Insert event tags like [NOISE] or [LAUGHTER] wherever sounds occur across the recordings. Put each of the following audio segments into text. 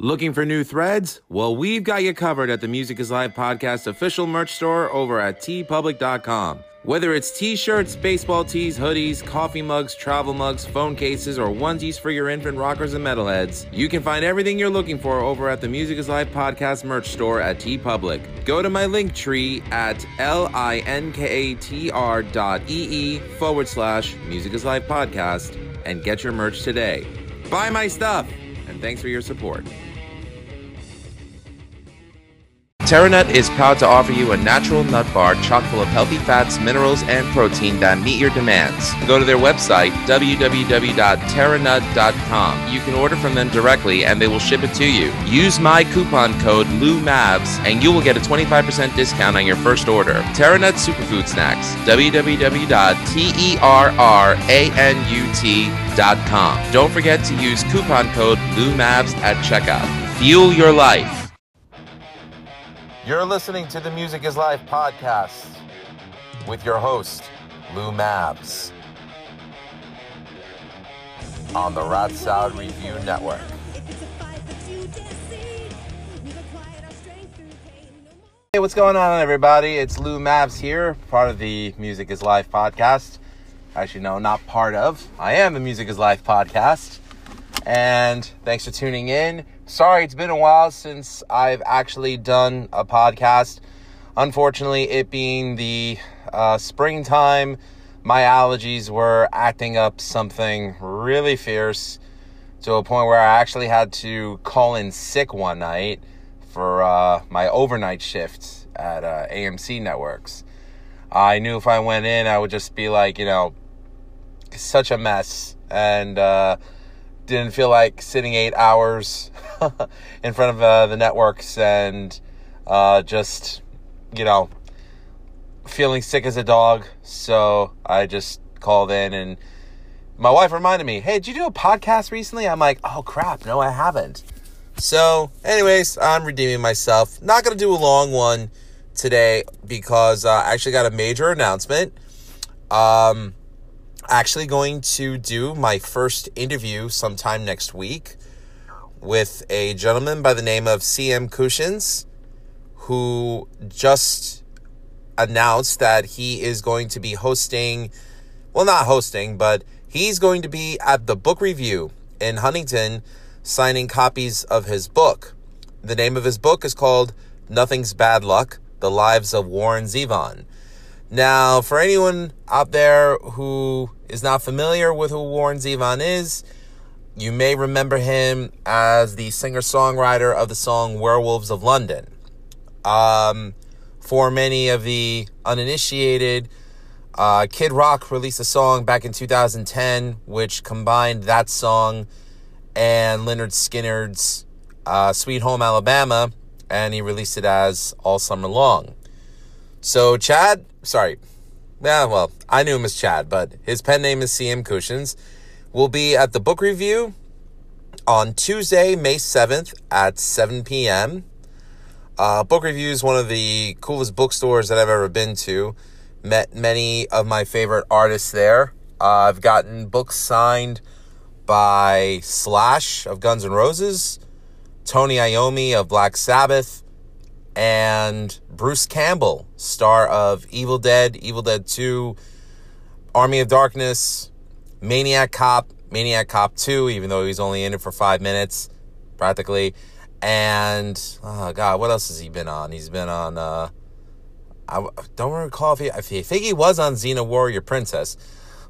Looking for new threads? Well, we've got you covered at the Music is Life podcast official merch store over at teepublic.com. Whether it's t shirts, baseball tees, hoodies, coffee mugs, travel mugs, phone cases, or onesies for your infant rockers and metalheads, you can find everything you're looking for over at the Music is Life podcast merch store at TeePublic. Go to my link tree at l-i-n-k-a-t-r dot e-e forward slash Music is Live podcast and get your merch today. Buy my stuff, and thanks for your support. TerraNut is proud to offer you a natural nut bar chock full of healthy fats, minerals, and protein that meet your demands. Go to their website, www.terranut.com. You can order from them directly and they will ship it to you. Use my coupon code LUMAVS and you will get a 25% discount on your first order. TerraNut Superfood Snacks, www.terranut.com. Don't forget to use coupon code LUMAVS at checkout. Fuel your life. You're listening to the Music is Life podcast with your host, Lou Mavs, on the Rat Salad Review Network. Hey, what's going on, everybody? It's Lou Mavs here, part of the Music is Life podcast. Actually, no, not part of. I am the Music is Life podcast. And thanks for tuning in. Sorry, it's been a while since I've actually done a podcast. Unfortunately, it being the uh, springtime, my allergies were acting up something really fierce to a point where I actually had to call in sick one night for uh, my overnight shift at uh, AMC Networks. I knew if I went in, I would just be like, you know, such a mess. And, uh, didn't feel like sitting eight hours [LAUGHS] in front of uh, the networks and uh, just, you know, feeling sick as a dog. So I just called in and my wife reminded me, hey, did you do a podcast recently? I'm like, oh crap, no, I haven't. So, anyways, I'm redeeming myself. Not going to do a long one today because uh, I actually got a major announcement. Um, actually going to do my first interview sometime next week with a gentleman by the name of CM Kushins, who just announced that he is going to be hosting, well, not hosting, but he's going to be at the Book Revue in Huntington signing copies of his book. The name of his book is called Nothing's Bad Luck The Lives of Warren Zevon. Now, for anyone out there who is not familiar with who Warren Zevon is, you may remember him as the singer songwriter of the song Werewolves of London. Um, for many of the uninitiated, uh, Kid Rock released a song back in 2010 which combined that song and Lynyrd Skynyrd's uh, Sweet Home Alabama, and he released it as All Summer Long. So, Chad sorry. Yeah, well, I knew him as Chad, but his pen name is CM Kushins. Will be at the Book Revue on Tuesday, May 7th at 7 p.m. Uh, Book Revue is one of the coolest bookstores that I've ever been to. Met many of my favorite artists there. Uh, I've gotten books signed by Slash of Guns N' Roses, Tony Iommi of Black Sabbath, and Bruce Campbell, star of Evil Dead, Evil Dead 2, Army of Darkness, Maniac Cop, Maniac Cop 2, even though he's only in it for five minutes, practically. And, oh God, what else has he been on? He's been on, uh, I don't recall if he, I think he was on Xena Warrior Princess.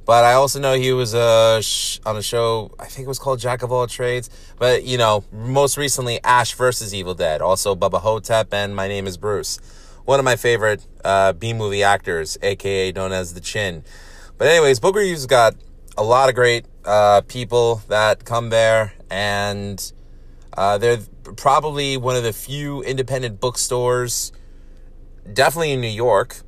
But I also know he was uh, on a show, I think it was called Jack of All Trades. But, you know, most recently, Ash versus Evil Dead. Also, Bubba Ho-Tep and My Name is Bruce. One of my favorite uh, B movie actors, aka known as The Chin. But, anyways, Book Revue's got a lot of great uh, people that come there. And uh, they're probably one of the few independent bookstores, definitely in New York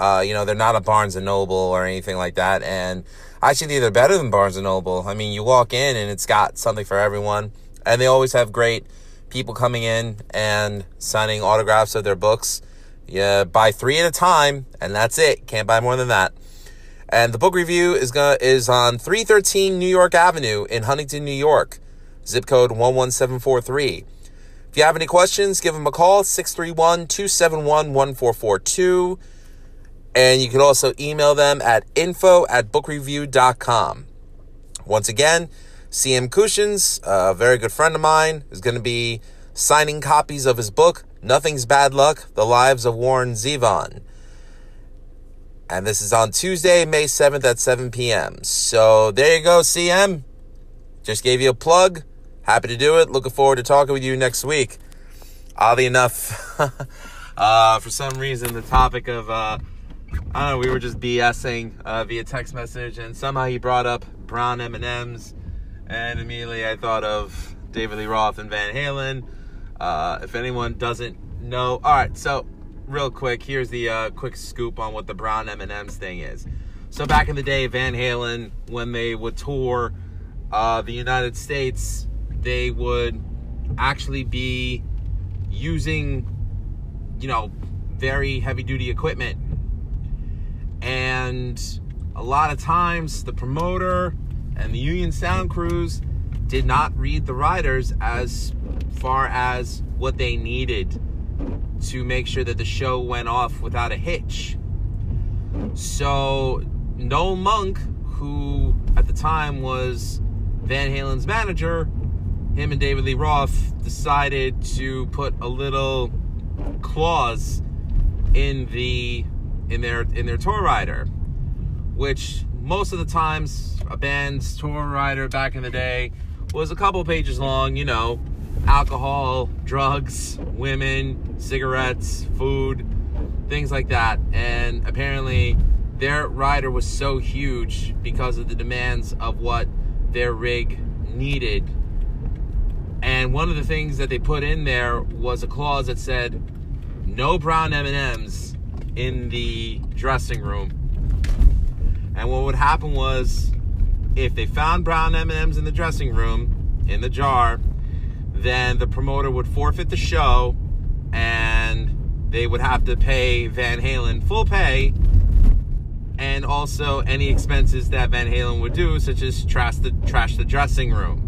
uh, you know, they're not a Barnes and Noble or anything like that. And actually, they're better than Barnes and Noble. I mean, you walk in and it's got something for everyone. And they always have great people coming in and signing autographs of their books. You buy three at a time, and that's it. Can't buy more than that. And the Book Revue is gonna is on 313 New York Avenue in Huntington, New York, zip code 11743. If you have any questions, give them a call 631 271 1442. And you can also email them at info at bookrevue.com. Once again, CM Kushins, a very good friend of mine, is going to be signing copies of his book, Nothing's Bad Luck The Lives of Warren Zevon. And this is on Tuesday, May 7th at 7 p.m. So there you go, CM. Just gave you a plug. Happy to do it. Looking forward to talking with you next week. Oddly enough, [LAUGHS] uh, for some reason, the topic of, uh, I don't know, we were just BSing uh, via text message, and somehow he brought up brown M&Ms, and immediately I thought of David Lee Roth and Van Halen. Uh, if anyone doesn't know, all right, so real quick, here's the uh, quick scoop on what the brown M&Ms thing is. So back in the day, Van Halen, when they would tour uh, the United States, they would actually be using, you know, very heavy duty equipment. And a lot of times the promoter and the union sound crews did not read the riders as far as what they needed to make sure that the show went off without a hitch. So Noel Monk, who at the time was Van Halen's manager, him and David Lee Roth decided to put a little clause in the in their in their tour rider, which most of the times a band's tour rider back in the day was a couple pages long, you know, alcohol, drugs, women, cigarettes, food, things like that. And apparently their rider was so huge because of the demands of what their rig needed and one of the things that they put in there was a clause that said no brown M&Ms in the dressing room. And what would happen was if they found brown M&Ms in the dressing room in the jar, then the promoter would forfeit the show and they would have to pay Van Halen full pay and also any expenses that Van Halen would do, such as trash the trash the dressing room.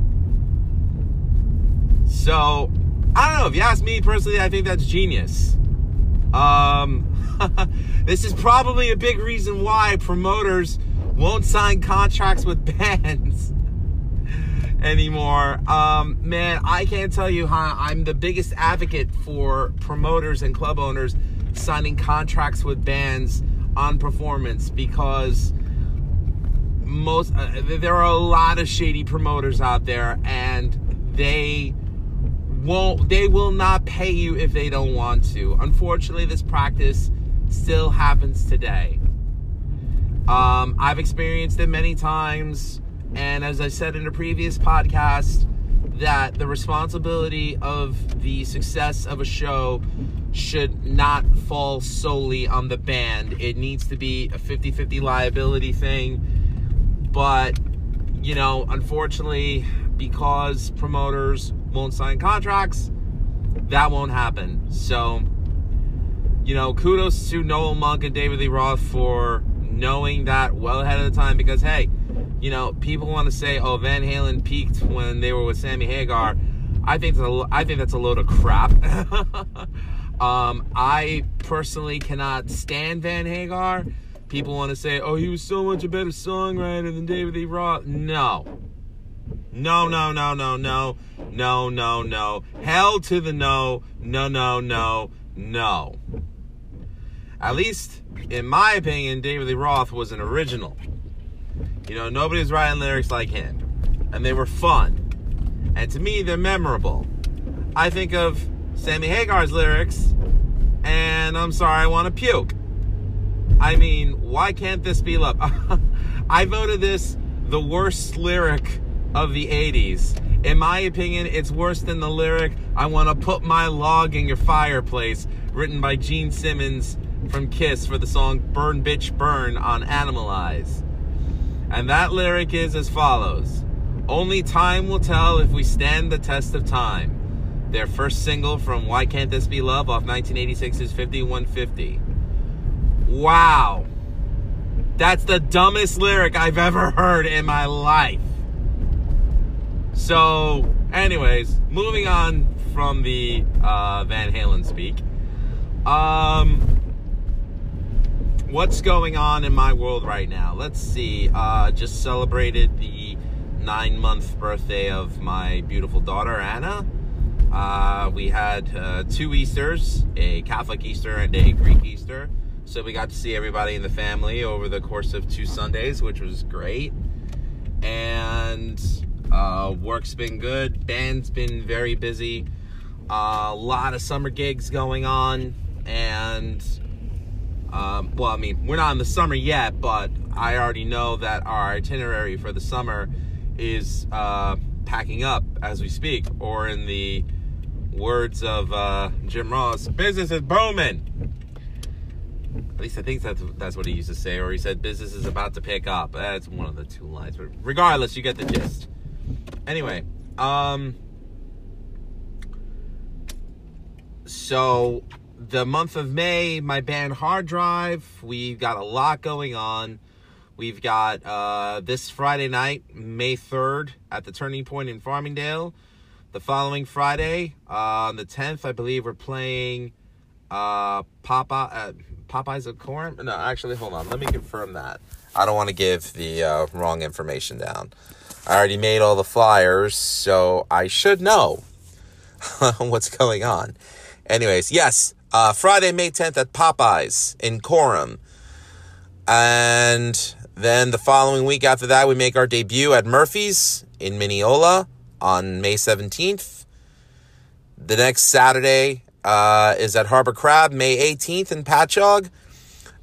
So, I don't know. If you ask me personally, I think that's genius. Um, [LAUGHS] this is probably a big reason why promoters won't sign contracts with [LAUGHS] bands anymore. Um, man, I can't tell you how I'm the biggest advocate for promoters and club owners signing contracts with bands on performance because most uh, there are a lot of shady promoters out there and they won't they will not pay you if they don't want to. Unfortunately, this practice still happens today. Um, I've experienced it many times, and as I said in a previous podcast, that the responsibility of the success of a show should not fall solely on the band. It needs to be a 50 50 liability thing. But, you know, unfortunately, because promoters won't sign contracts, that won't happen. So, you know, kudos to Noel Monk and David Lee Roth for knowing that well ahead of the time because, hey, you know, people want to say, oh, Van Halen peaked when they were with Sammy Hagar. I think that's a, I think that's a load of crap. [LAUGHS] um, I personally cannot stand Van Hagar. People want to say, oh, he was so much a better songwriter than David Lee Roth. No. No, no, no, no, no, no, no, no. Hell to the no, no, no, no, no. At least, in my opinion, David Lee Roth was an original. You know, nobody was writing lyrics like him. And they were fun. And to me, they're memorable. I think of Sammy Hagar's lyrics, and I'm sorry, I want to puke. I mean, why can't this be love? [LAUGHS] I voted this the worst lyric of the 80s. In my opinion, it's worse than the lyric, I want to put my log in your fireplace, written by Gene Simmons from Kiss for the song Burn Bitch Burn on Animalize. And that lyric is as follows Only time will tell if we stand the test of time. Their first single from Why Can't This Be Love off 1986's 5150. Wow. That's the dumbest lyric I've ever heard in my life. So, anyways, moving on from the uh, Van Halen speak. Um, what's going on in my world right now? Let's see. Uh, just celebrated the nine month birthday of my beautiful daughter Anna. Uh, we had uh, two Easters, a Catholic Easter and a Greek Easter. So we got to see everybody in the family over the course of two Sundays, which was great. And uh, work's been good. Band's been very busy. Uh, a lot of summer gigs going on. And, um, well, I mean, we're not in the summer yet, but I already know that our itinerary for the summer is uh, packing up as we speak, or in the words of uh, Jim Ross, business is booming. At least I think that's that's what he used to say, or he said business is about to pick up. That's one of the two lines, but regardless, you get the gist. Anyway, um, so the month of May, my band Hard Drive, we've got a lot going on. We've got uh, this Friday night, May 3rd, at the Turning Point in Farmingdale. The following Friday, uh, on the 10th, I believe we're playing uh, Papa, uh, Popeyes of Corn. No, actually, hold on. Let me confirm that. I don't want to give the uh, wrong information down. I already made all the flyers, so I should know [LAUGHS] what's going on. Anyways, yes, uh, Friday, May 10th at Popeyes in Coram. And then the following week after that, we make our debut at Murphy's in Mineola on May 17th. The next Saturday uh, is at Harbor Crab, May 18th in Patchogue.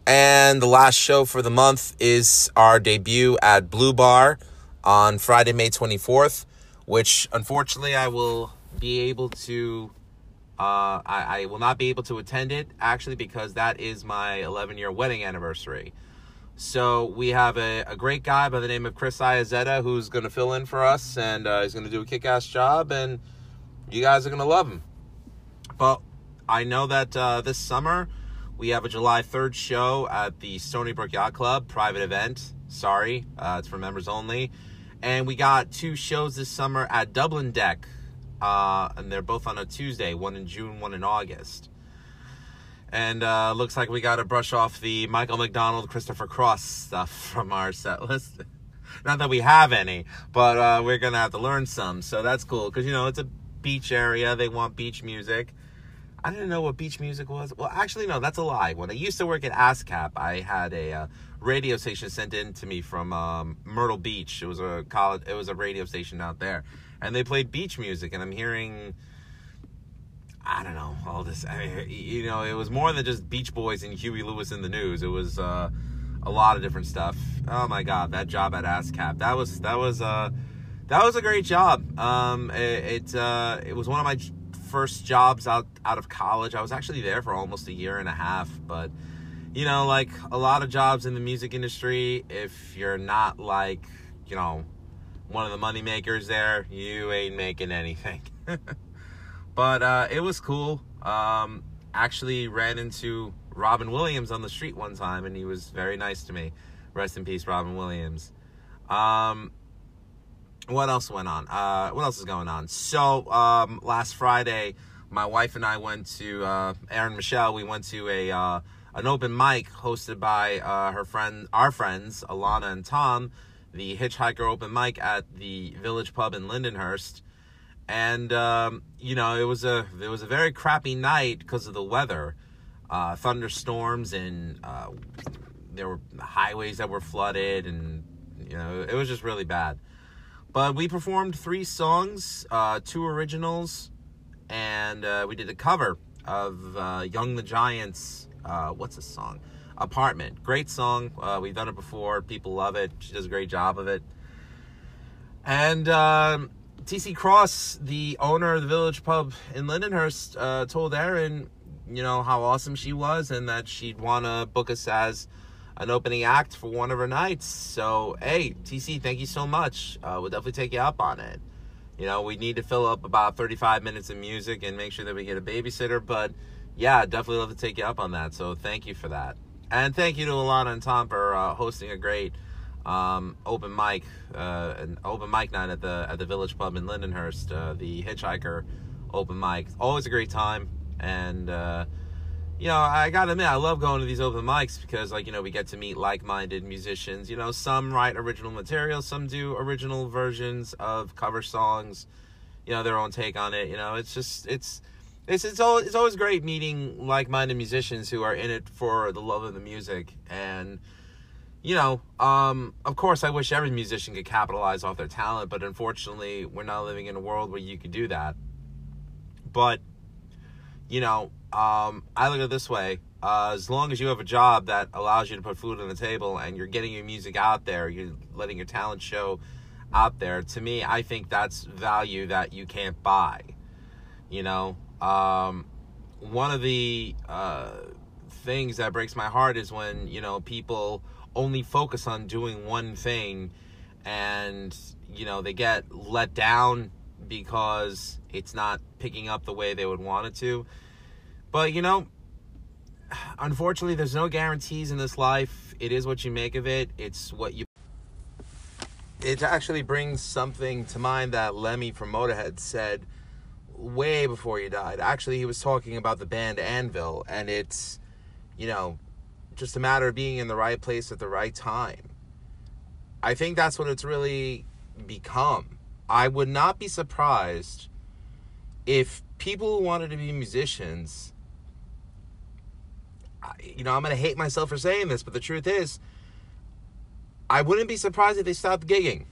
And the last show for the month is our debut at Blue Bar on Friday, May 24th, which unfortunately I will be able to. Uh, I, I will not be able to attend it actually because that is my 11 year wedding anniversary. So we have a, a great guy by the name of Chris Iazetta who's going to fill in for us and uh, he's going to do a kick ass job and you guys are going to love him. But I know that uh, this summer we have a July 3rd show at the Stony Brook Yacht Club, private event. Sorry, uh, it's for members only. And we got two shows this summer at Dublin Deck, uh, and they're both on a Tuesday, one in June, one in August. And uh, looks like we got to brush off the Michael McDonald, Christopher Cross stuff [LAUGHS] from our set list. Not that we have any, but uh, we're gonna have to learn some. So that's cool because you know it's a beach area. They want beach music. I didn't know what beach music was. Well, actually, no, that's a lie. When I used to work at ASCAP, I had a uh, radio station sent in to me from um, Myrtle Beach. It was a college. It was a radio station out there, and they played beach music. And I'm hearing, I don't know, all this. I, you know, it was more than just Beach Boys and Huey Lewis and the News. It was uh, a lot of different stuff. Oh my God, that job at ASCAP. That was that was uh, that was a great job. Um, it it, uh, it was one of my first jobs out out of college. I was actually there for almost a year and a half, but you know, like a lot of jobs in the music industry, if you're not like, you know, one of the money makers there, you ain't making anything. [LAUGHS] but uh, it was cool. Um, actually ran into Robin Williams on the street one time, and he was very nice to me. Rest in peace, Robin Williams. Um, what else went on? Uh, what else is going on? So um, last Friday, my wife and I went to uh, Aaron Michelle. We went to a uh, an open mic hosted by uh, her friend, our friends Alana and Tom, the Hitchhiker open mic at the Village Pub in Lindenhurst. And um, you know, it was a it was a very crappy night because of the weather, uh, thunderstorms, and uh, there were highways that were flooded, and you know, it was just really bad. But we performed three songs, uh, two originals, and uh, we did a cover of uh, Young the Giant's. Uh, what's the song? Apartment. Great song. Uh, we've done it before. People love it. She does a great job of it. And um, TC Cross, the owner of the Village Pub in Lindenhurst, uh, told Aaron, you know, how awesome she was and that she'd want to book us as an opening act for one of her nights. So, hey, TC, thank you so much. Uh, we'll definitely take you up on it. You know, we need to fill up about 35 minutes of music and make sure that we get a babysitter. But yeah, definitely love to take you up on that. So thank you for that. And thank you to Alana and Tom for uh, hosting a great um, open mic, uh, an open mic night at the at the Village Pub in Lindenhurst, uh, the Hitchhiker open mic. Always a great time, and uh, you know, I gotta admit, I love going to these open mics because, like, you know, we get to meet like-minded musicians. You know, some write original material, some do original versions of cover songs. You know, their own take on it. You know, it's just it's it's it's always it's always great meeting like-minded musicians who are in it for the love of the music and you know, um, of course, I wish every musician could capitalize off their talent, but unfortunately, we're not living in a world where you could do that. But, you know, um, I look at it this way: uh, as long as you have a job that allows you to put food on the table and you're getting your music out there, you're letting your talent show out there. To me, I think that's value that you can't buy. You know, um, one of the uh, things that breaks my heart is when you know people only focus on doing one thing and you know they get let down because it's not picking up the way they would want it to. But you know unfortunately there's no guarantees in this life. It is what you make of it. It's what you it actually brings something to mind that lemmy from motorhead said way before he died actually he was talking about the band anvil and it's you know just a matter of being in the right place at the right time. I think that's what it's really become. I would not be surprised if people who wanted to be musicians, you know, I'm going to hate myself for saying this, but the truth is, I wouldn't be surprised if they stopped gigging.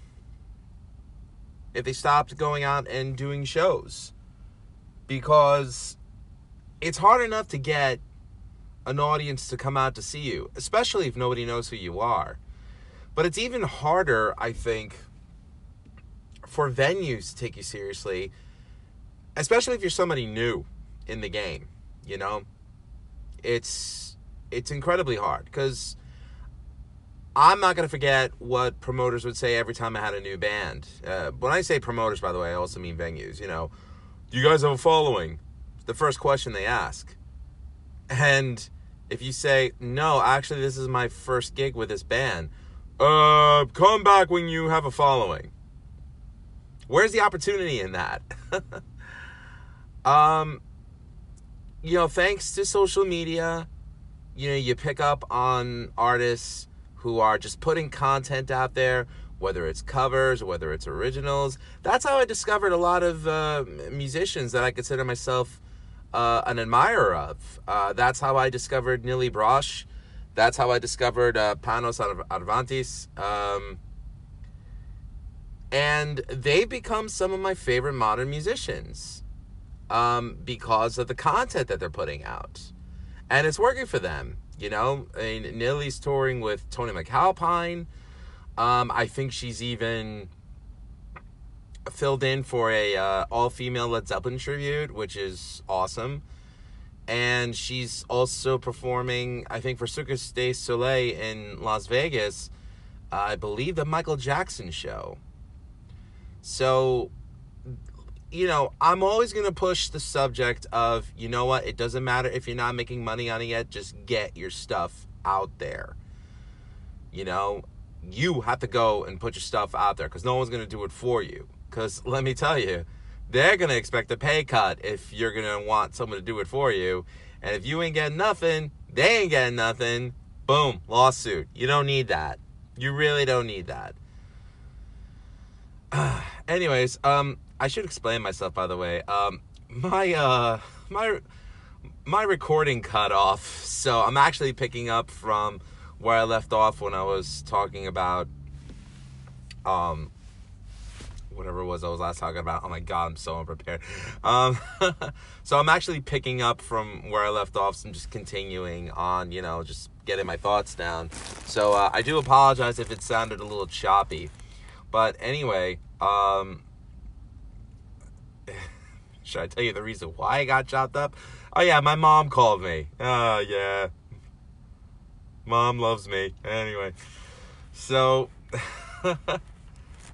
If they stopped going out and doing shows. Because it's hard enough to get an audience to come out to see you, especially if nobody knows who you are. But it's even harder, I think, for venues to take you seriously, especially if you're somebody new in the game, you know? It's it's incredibly hard because I'm not going to forget what promoters would say every time I had a new band. Uh, when I say promoters, by the way, I also mean venues. You know, do you guys have a following? the first question they ask. And if you say, no, actually, this is my first gig with this band, uh, come back when you have a following. Where's the opportunity in that? [LAUGHS] um, you know, thanks to social media, you know, you pick up on artists who are just putting content out there, whether it's covers, whether it's originals. That's how I discovered a lot of uh, musicians that I consider myself uh, an admirer of. Uh, that's how I discovered Nili Brosh. That's how I discovered uh, Panos Arvantes. Um, and they've become some of my favorite modern musicians um, because of the content that they're putting out. And it's working for them. You know, I mean, Nili's touring with Tony MacAlpine. Um, I think she's even filled in for a uh, all female Led Zeppelin tribute, which is awesome. And she's also performing, I think, for Circus de Soleil in Las Vegas. I believe the Michael Jackson show. So, you know, I'm always going to push the subject of, you know what, it doesn't matter if you're not making money on it yet, just get your stuff out there. You know, you have to go and put your stuff out there because no one's going to do it for you. Because let me tell you, they're going to expect a pay cut if you're going to want someone to do it for you. And if you ain't getting nothing, they ain't getting nothing. Boom, lawsuit. You don't need that. You really don't need that. [SIGHS] anyways, um, I should explain myself by the way. Um, my uh, my my recording cut off, so I'm actually picking up from where I left off when I was talking about um whatever it was I was last talking about. Oh my god, I'm so unprepared. Um, [LAUGHS] so I'm actually picking up from where I left off. So I'm just continuing on, you know, just getting my thoughts down. So uh, I do apologize if it sounded a little choppy, but anyway, um, [LAUGHS] should I tell you the reason why I got chopped up? Oh yeah, my mom called me. Oh yeah, mom loves me. Anyway, so. [LAUGHS]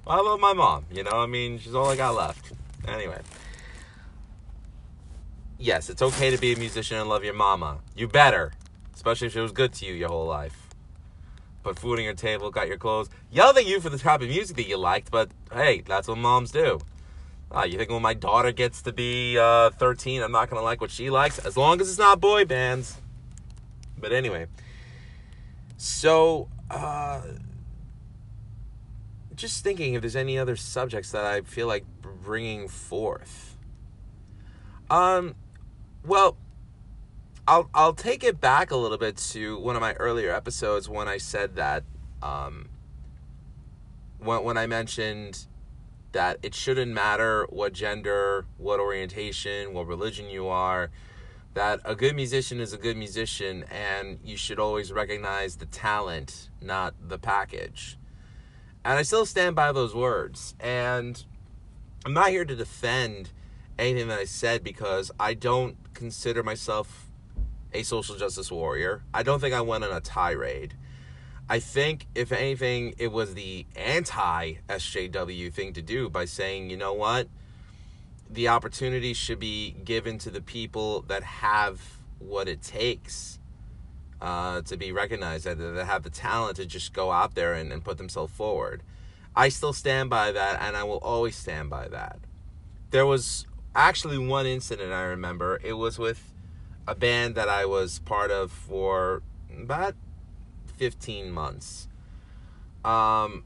I love my mom, you know? I mean, she's all I got left. Anyway. Yes, it's okay to be a musician and love your mama. You better. Especially if she was good to you your whole life. Put food on your table, got your clothes. Yelled at you for the type of music that you liked, but hey, that's what moms do. Uh, you think when my daughter gets to be uh, 13, I'm not going to like what she likes? As long as it's not boy bands. But anyway. So, uh, just thinking if there's any other subjects that I feel like bringing forth. Um, well, I'll I'll take it back a little bit to one of my earlier episodes when I said that um, when when I mentioned that it shouldn't matter what gender, what orientation, what religion you are, that a good musician is a good musician and you should always recognize the talent, not the package. And I still stand by those words. And I'm not here to defend anything that I said because I don't consider myself a social justice warrior. I don't think I went on a tirade. I think, if anything, it was the anti SJW thing to do by saying, you know what? The opportunity should be given to the people that have what it takes uh, to be recognized, that, that have the talent to just go out there and, and put themselves forward. I still stand by that, and I will always stand by that. There was actually one incident I remember. It was with a band that I was part of for about 15 months. Um,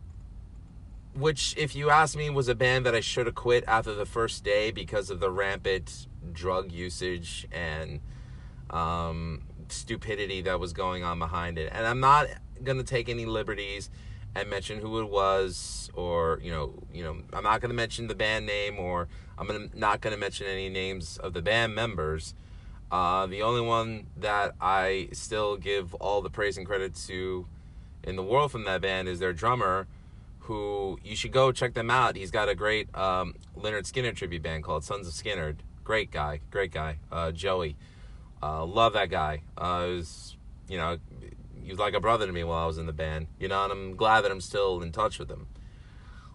which, if you ask me, was a band that I should have quit after the first day because of the rampant drug usage and um, stupidity that was going on behind it. And I'm not going to take any liberties and mention who it was or you know you know i'm not going to mention the band name or i'm gonna, not going to mention any names of the band members uh, the only one that i still give all the praise and credit to in the world from that band is their drummer who you should go check them out he's got a great um, lynyrd skynyrd tribute band called sons of Skinner. great guy great guy uh, joey uh, love that guy uh, was you know he was like a brother to me while I was in the band, you know, and I'm glad that I'm still in touch with him.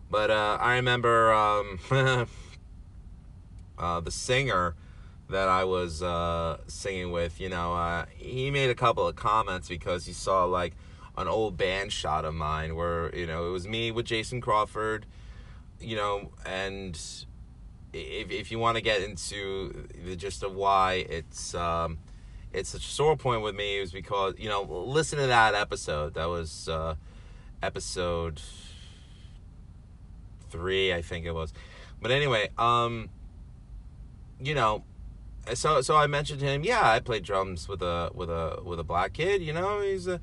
But uh, I remember um, [LAUGHS] uh, the singer that I was uh, singing with, you know, uh, he made a couple of comments because he saw like an old band shot of mine where, you know, it was me with Jason Crawford, you know, and if, if you want to get into the gist of why it's. Um, it's such a sore point with me is because you know listen to that episode that was uh, episode three i think it was but anyway um you know so so i mentioned him yeah i played drums with a with a with a black kid you know he's a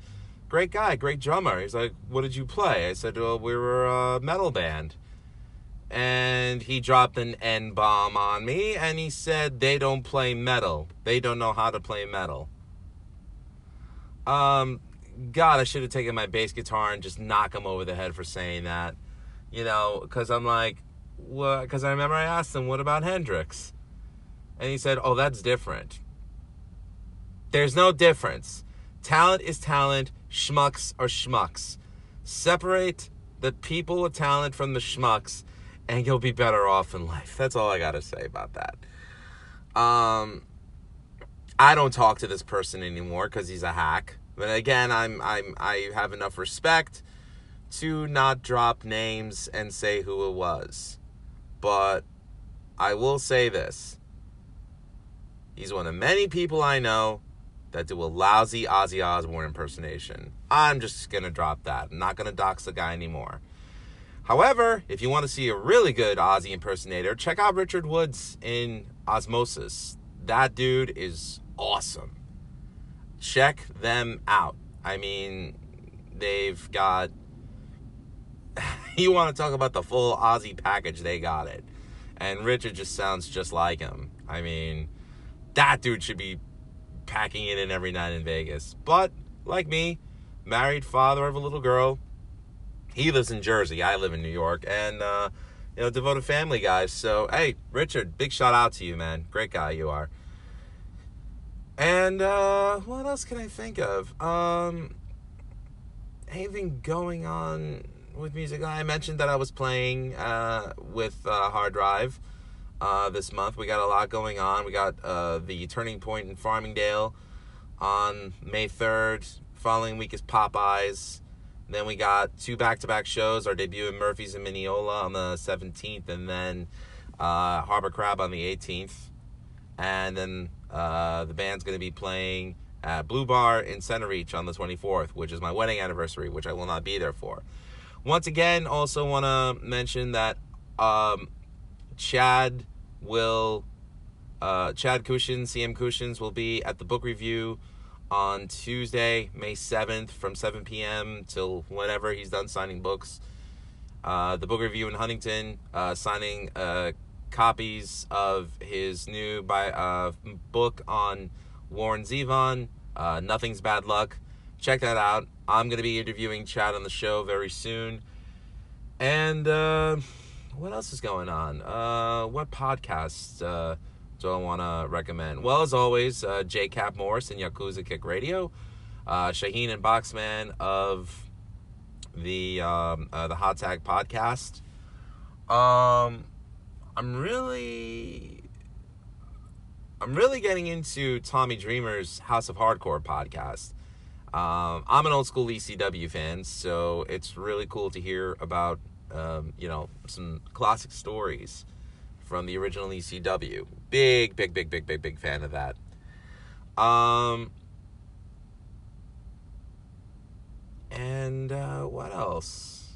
great guy great drummer he's like what did you play i said well we were a metal band and he dropped an N bomb on me and he said they don't play metal. They don't know how to play metal. Um god, I should have taken my bass guitar and just knock him over the head for saying that. You know, cuz I'm like what cuz I remember I asked him what about Hendrix? And he said, "Oh, that's different." There's no difference. Talent is talent, schmucks are schmucks. Separate the people with talent from the schmucks and you'll be better off in life. That's all I got to say about that. Um, I don't talk to this person anymore because he's a hack. But again, I'm I'm I have enough respect to not drop names and say who it was. But I will say this. He's one of many people I know that do a lousy Ozzy Osbourne impersonation. I'm just going to drop that. I'm not going to dox the guy anymore. However, if you want to see a really good Ozzy impersonator, check out Richard Woods in Osmosis. That dude is awesome. Check them out. I mean, they've got. [LAUGHS] you want to talk about the full Ozzy package, they got it. And Richard just sounds just like him. I mean, that dude should be packing it in every night in Vegas. But, like me, married father of a little girl, he lives in Jersey. I live in New York, and uh, you know, devoted family guys. So, hey, Richard, big shout out to you, man. Great guy you are. And uh, what else can I think of? Um, anything going on with music? I mentioned that I was playing uh, with uh, Hard Drive uh, this month. We got a lot going on. We got uh, the Turning Point in Farmingdale on May 3rd. Following week is Popeyes. Then we got two back to back shows our debut in Murphy's in Mineola on the 17th, and then uh, Harbor Crab on the 18th, and then uh, the band's going to be playing at Blue Bar in Centereach on the 24th, which is my wedding anniversary, which I will not be there for. Once again, also want to mention that um, Chad will, uh, Chad Kushins, CM Kushins, will be at the Book Revue on Tuesday, May 7th from 7 p.m. till whenever he's done signing books. Uh, the Book Revue in Huntington, uh, signing uh, copies of his new by, uh, book on Warren Zevon, uh, Nothing's Bad Luck. Check that out. I'm going to be interviewing Chad on the show very soon. And uh, what else is going on? Uh, what podcasts uh, do I want to recommend? Well, as always, uh, J. Cap Morris and Yakuza Kick Radio, uh, Shaheen and Boxman of the um, uh, the Hot Tag podcast. Um, I'm really, I'm really getting into Tommy Dreamer's House of Hardcore podcast. Um, I'm an old school ECW fan, so it's really cool to hear about, um, you know, some classic stories from the original ECW. Big, big, big, big, big, big fan of that. Um, and uh, what else?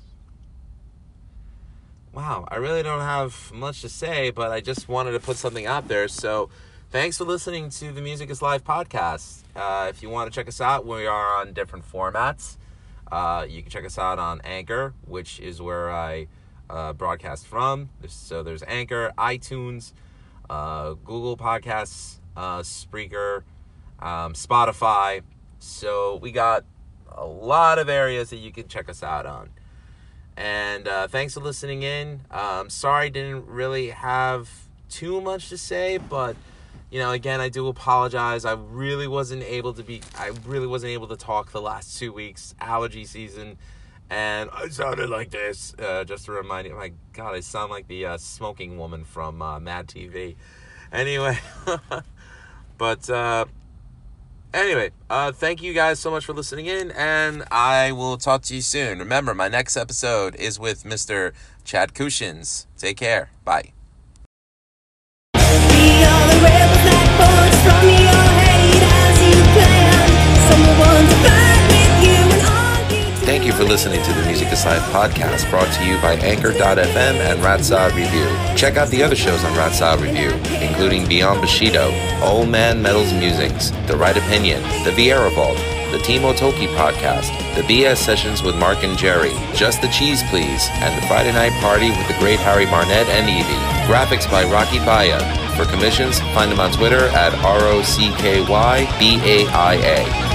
Wow, I really don't have much to say, but I just wanted to put something out there. So, thanks for listening to the Music is Life podcast. Uh, if you want to check us out, we are on different formats. Uh, you can check us out on Anchor, which is where I uh, broadcast from. So there's Anchor, iTunes, uh, Google Podcasts, uh, Spreaker, um, Spotify. So we got a lot of areas that you can check us out on. And uh, thanks for listening in. Um, sorry, I didn't really have too much to say, but you know, again, I do apologize. I really wasn't able to be. I really wasn't able to talk the last two weeks. Allergy season, and I sounded like this. Uh, just to remind you, my God, I sound like the uh, smoking woman from uh, Mad TV. Anyway, [LAUGHS] but uh, anyway, uh, thank you guys so much for listening in, and I will talk to you soon. Remember, my next episode is with Mr. Chad Kushins. Take care. Bye. For listening to the Music Aside podcast brought to you by Anchor.fm and Rat Salad Review. Check out the other shows on Rat Salad Review, including Beyond Bushido, Old Man Metals Musings, The Right Opinion, The Vieira Vault, the Timo Toki podcast, the BS sessions with Mark and Jerry, Just the Cheese Please, and the Friday Night Party with the great Harry Barnett and Evie. Graphics by Rocky Baia. For commissions, find them on Twitter at R-O-C-K-Y-B-A-I-A.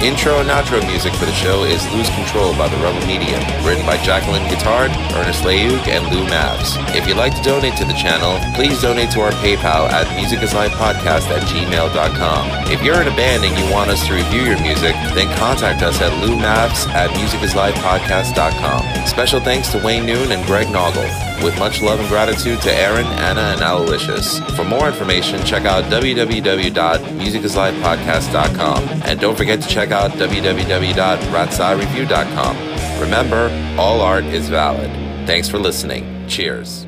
Intro and outro music for the show is Lose Control by the Rebel Media, written by Jacqueline Guitard, Ernest Leuk, and Lou Mavs. If you'd like to donate to the channel, please donate to our PayPal at musicisLifepodcast at gmail.com. If you're in a band and you want us to review your music, then contact us at loumavs at musicisLifepodcast.com. Special thanks to Wayne Noon and Greg Noggle. With much love and gratitude to Aaron, Anna, and Aloysius. For more information, check out www.musicislifepodcast.com And don't forget to check out www.ratsireview.com. Remember, all art is valid. Thanks for listening. Cheers.